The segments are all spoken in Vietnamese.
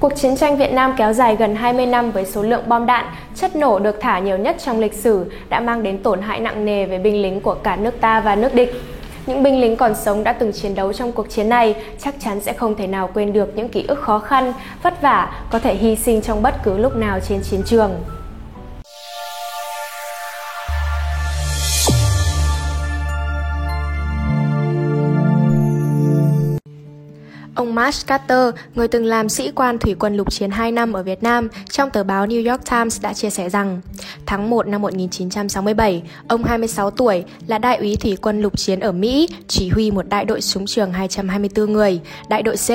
Cuộc chiến tranh Việt Nam kéo dài gần 20 năm với số lượng bom đạn, chất nổ được thả nhiều nhất trong lịch sử đã mang đến tổn hại nặng nề về binh lính của cả nước ta và nước địch. Những binh lính còn sống đã từng chiến đấu trong cuộc chiến này chắc chắn sẽ không thể nào quên được những ký ức khó khăn, vất vả, có thể hy sinh trong bất cứ lúc nào trên chiến trường. Ông Marsh Carter, người từng làm sĩ quan thủy quân lục chiến 2 năm ở Việt Nam, trong tờ báo New York Times đã chia sẻ rằng, tháng 1 năm 1967, ông 26 tuổi là đại úy thủy quân lục chiến ở Mỹ, chỉ huy một đại đội súng trường 224 người, đại đội C,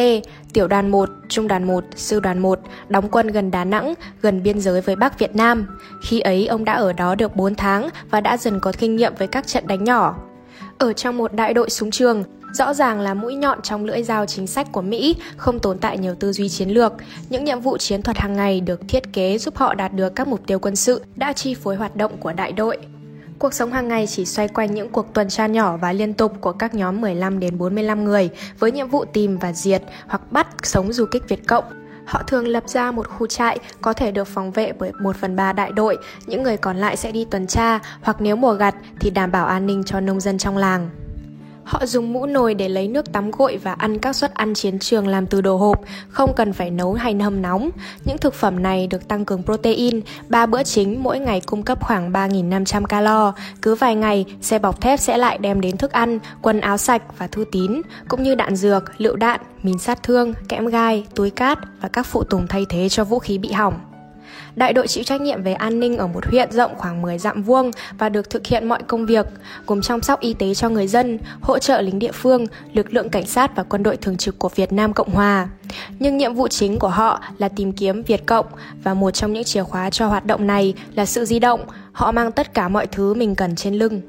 tiểu đoàn 1, trung đoàn 1, sư đoàn 1, đóng quân gần Đà Nẵng, gần biên giới với Bắc Việt Nam. Khi ấy, ông đã ở đó được 4 tháng và đã dần có kinh nghiệm với các trận đánh nhỏ. Ở trong một đại đội súng trường, Rõ ràng là mũi nhọn trong lưỡi dao chính sách của Mỹ, không tồn tại nhiều tư duy chiến lược. Những nhiệm vụ chiến thuật hàng ngày được thiết kế giúp họ đạt được các mục tiêu quân sự đã chi phối hoạt động của đại đội. Cuộc sống hàng ngày chỉ xoay quanh những cuộc tuần tra nhỏ và liên tục của các nhóm 15 đến 45 người với nhiệm vụ tìm và diệt hoặc bắt sống du kích Việt Cộng. Họ thường lập ra một khu trại có thể được phòng vệ bởi 1 phần 3 đại đội, những người còn lại sẽ đi tuần tra hoặc nếu mùa gặt thì đảm bảo an ninh cho nông dân trong làng. Họ dùng mũ nồi để lấy nước tắm gội và ăn các suất ăn chiến trường làm từ đồ hộp, không cần phải nấu hay hâm nóng. Những thực phẩm này được tăng cường protein, ba bữa chính mỗi ngày cung cấp khoảng 3.500 calo. Cứ vài ngày, xe bọc thép sẽ lại đem đến thức ăn, quần áo sạch và thư tín, cũng như đạn dược, lựu đạn, mìn sát thương, kẽm gai, túi cát và các phụ tùng thay thế cho vũ khí bị hỏng. Đại đội chịu trách nhiệm về an ninh ở một huyện rộng khoảng 10 dặm vuông và được thực hiện mọi công việc, gồm chăm sóc y tế cho người dân, hỗ trợ lính địa phương, lực lượng cảnh sát và quân đội thường trực của Việt Nam Cộng Hòa. Nhưng nhiệm vụ chính của họ là tìm kiếm Việt Cộng và một trong những chìa khóa cho hoạt động này là sự di động. Họ mang tất cả mọi thứ mình cần trên lưng.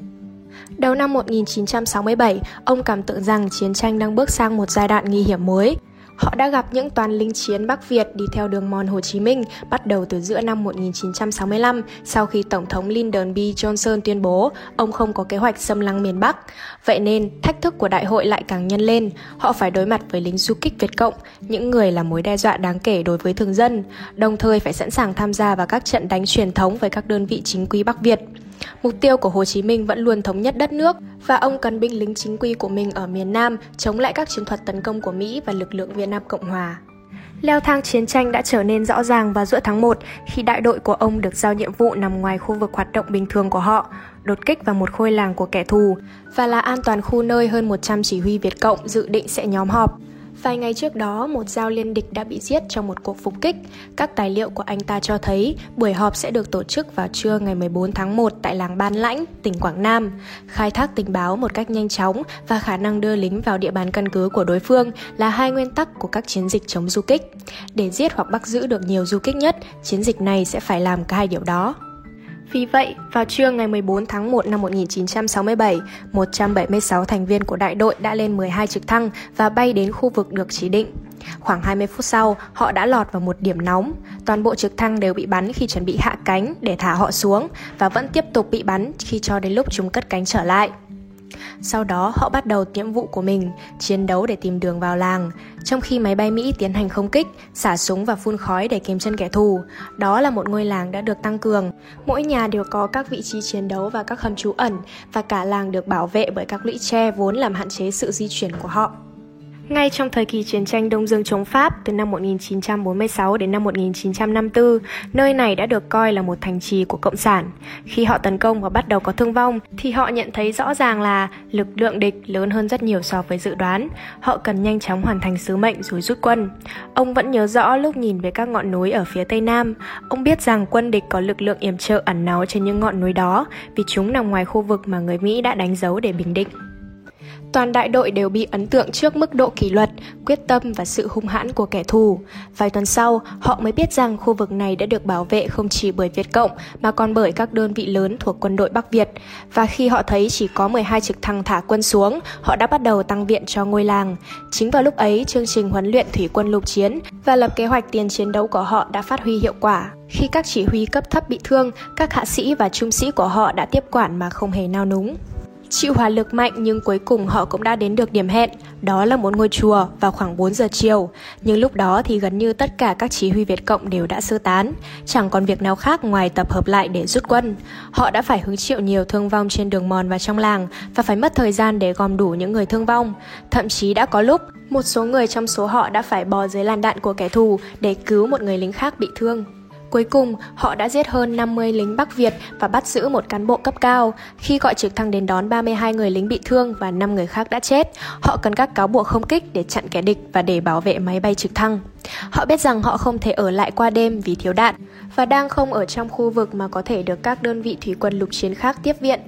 Đầu năm 1967, ông cảm tưởng rằng chiến tranh đang bước sang một giai đoạn nguy hiểm mới. Họ đã gặp những toàn lính chiến Bắc Việt đi theo đường mòn Hồ Chí Minh bắt đầu từ giữa năm 1965 sau khi Tổng thống Lyndon B. Johnson tuyên bố ông không có kế hoạch xâm lăng miền Bắc. Vậy nên, thách thức của đại hội lại càng nhân lên. Họ phải đối mặt với lính du kích Việt Cộng, những người là mối đe dọa đáng kể đối với thường dân, đồng thời phải sẵn sàng tham gia vào các trận đánh truyền thống với các đơn vị chính quy Bắc Việt. Mục tiêu của Hồ Chí Minh vẫn luôn thống nhất đất nước và ông cần binh lính chính quy của mình ở miền Nam chống lại các chiến thuật tấn công của Mỹ và lực lượng Việt Nam Cộng Hòa. Leo thang chiến tranh đã trở nên rõ ràng vào giữa tháng 1 khi đại đội của ông được giao nhiệm vụ nằm ngoài khu vực hoạt động bình thường của họ, đột kích vào một khôi làng của kẻ thù và là an toàn khu nơi hơn 100 chỉ huy Việt Cộng dự định sẽ nhóm họp. Vài ngày trước đó, một giao liên địch đã bị giết trong một cuộc phục kích. Các tài liệu của anh ta cho thấy buổi họp sẽ được tổ chức vào trưa ngày 14 tháng 1 tại làng Ban Lãnh, tỉnh Quảng Nam. Khai thác tình báo một cách nhanh chóng và khả năng đưa lính vào địa bàn căn cứ của đối phương là hai nguyên tắc của các chiến dịch chống du kích. Để giết hoặc bắt giữ được nhiều du kích nhất, chiến dịch này sẽ phải làm cả hai điều đó. Vì vậy, vào trưa ngày 14 tháng 1 năm 1967, 176 thành viên của đại đội đã lên 12 trực thăng và bay đến khu vực được chỉ định. Khoảng 20 phút sau, họ đã lọt vào một điểm nóng. Toàn bộ trực thăng đều bị bắn khi chuẩn bị hạ cánh để thả họ xuống và vẫn tiếp tục bị bắn khi cho đến lúc chúng cất cánh trở lại. Sau đó họ bắt đầu nhiệm vụ của mình, chiến đấu để tìm đường vào làng, trong khi máy bay Mỹ tiến hành không kích, xả súng và phun khói để kiềm chân kẻ thù. Đó là một ngôi làng đã được tăng cường. Mỗi nhà đều có các vị trí chiến đấu và các hầm trú ẩn, và cả làng được bảo vệ bởi các lũy tre vốn làm hạn chế sự di chuyển của họ. Ngay trong thời kỳ chiến tranh Đông Dương chống Pháp từ năm 1946 đến năm 1954, nơi này đã được coi là một thành trì của Cộng sản. Khi họ tấn công và bắt đầu có thương vong, thì họ nhận thấy rõ ràng là lực lượng địch lớn hơn rất nhiều so với dự đoán. Họ cần nhanh chóng hoàn thành sứ mệnh rồi rút quân. Ông vẫn nhớ rõ lúc nhìn về các ngọn núi ở phía tây nam. Ông biết rằng quân địch có lực lượng yểm trợ ẩn náu trên những ngọn núi đó vì chúng nằm ngoài khu vực mà người Mỹ đã đánh dấu để bình định. Toàn đại đội đều bị ấn tượng trước mức độ kỷ luật, quyết tâm và sự hung hãn của kẻ thù. Vài tuần sau, họ mới biết rằng khu vực này đã được bảo vệ không chỉ bởi Việt Cộng mà còn bởi các đơn vị lớn thuộc quân đội Bắc Việt. Và khi họ thấy chỉ có 12 trực thăng thả quân xuống, họ đã bắt đầu tăng viện cho ngôi làng. Chính vào lúc ấy, chương trình huấn luyện thủy quân lục chiến và lập kế hoạch tiền chiến đấu của họ đã phát huy hiệu quả. Khi các chỉ huy cấp thấp bị thương, các hạ sĩ và trung sĩ của họ đã tiếp quản mà không hề nao núng. Chịu hỏa lực mạnh nhưng cuối cùng họ cũng đã đến được điểm hẹn, đó là một ngôi chùa vào khoảng 4 giờ chiều. Nhưng lúc đó thì gần như tất cả các chỉ huy Việt Cộng đều đã sơ tán, chẳng còn việc nào khác ngoài tập hợp lại để rút quân. Họ đã phải hứng chịu nhiều thương vong trên đường mòn và trong làng và phải mất thời gian để gom đủ những người thương vong. Thậm chí đã có lúc một số người trong số họ đã phải bò dưới làn đạn của kẻ thù để cứu một người lính khác bị thương. Cuối cùng, họ đã giết hơn 50 lính Bắc Việt và bắt giữ một cán bộ cấp cao. Khi gọi trực thăng đến đón 32 người lính bị thương và 5 người khác đã chết, họ cần các cáo buộc không kích để chặn kẻ địch và để bảo vệ máy bay trực thăng. Họ biết rằng họ không thể ở lại qua đêm vì thiếu đạn và đang không ở trong khu vực mà có thể được các đơn vị thủy quân lục chiến khác tiếp viện.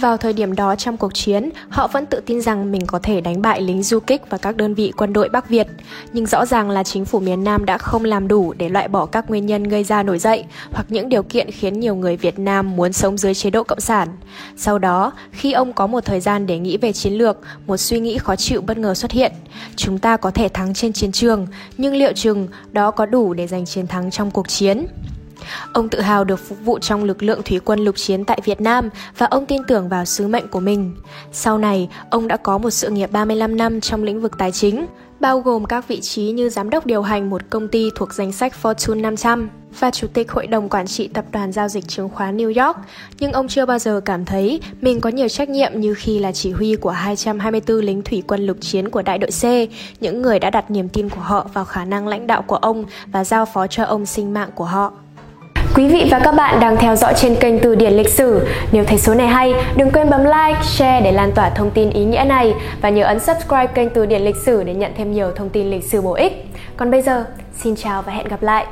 Vào thời điểm đó trong cuộc chiến, họ vẫn tự tin rằng mình có thể đánh bại lính du kích và các đơn vị quân đội Bắc Việt. Nhưng rõ ràng là chính phủ miền Nam đã không làm đủ để loại bỏ các nguyên nhân gây ra nổi dậy hoặc những điều kiện khiến nhiều người Việt Nam muốn sống dưới chế độ cộng sản. Sau đó, khi ông có một thời gian để nghĩ về chiến lược, một suy nghĩ khó chịu bất ngờ xuất hiện. Chúng ta có thể thắng trên chiến trường, nhưng liệu chừng đó có đủ để giành chiến thắng trong cuộc chiến? Ông tự hào được phục vụ trong lực lượng thủy quân lục chiến tại Việt Nam và ông tin tưởng vào sứ mệnh của mình. Sau này, ông đã có một sự nghiệp 35 năm trong lĩnh vực tài chính, bao gồm các vị trí như giám đốc điều hành một công ty thuộc danh sách Fortune 500 và chủ tịch hội đồng quản trị tập đoàn giao dịch chứng khoán New York, nhưng ông chưa bao giờ cảm thấy mình có nhiều trách nhiệm như khi là chỉ huy của 224 lính thủy quân lục chiến của đại đội C, những người đã đặt niềm tin của họ vào khả năng lãnh đạo của ông và giao phó cho ông sinh mạng của họ. Quý vị và các bạn đang theo dõi trên kênh Từ điển lịch sử. Nếu thấy số này hay, đừng quên bấm like, share để lan tỏa thông tin ý nghĩa này và nhớ ấn subscribe kênh Từ điển lịch sử để nhận thêm nhiều thông tin lịch sử bổ ích. Còn bây giờ, xin chào và hẹn gặp lại.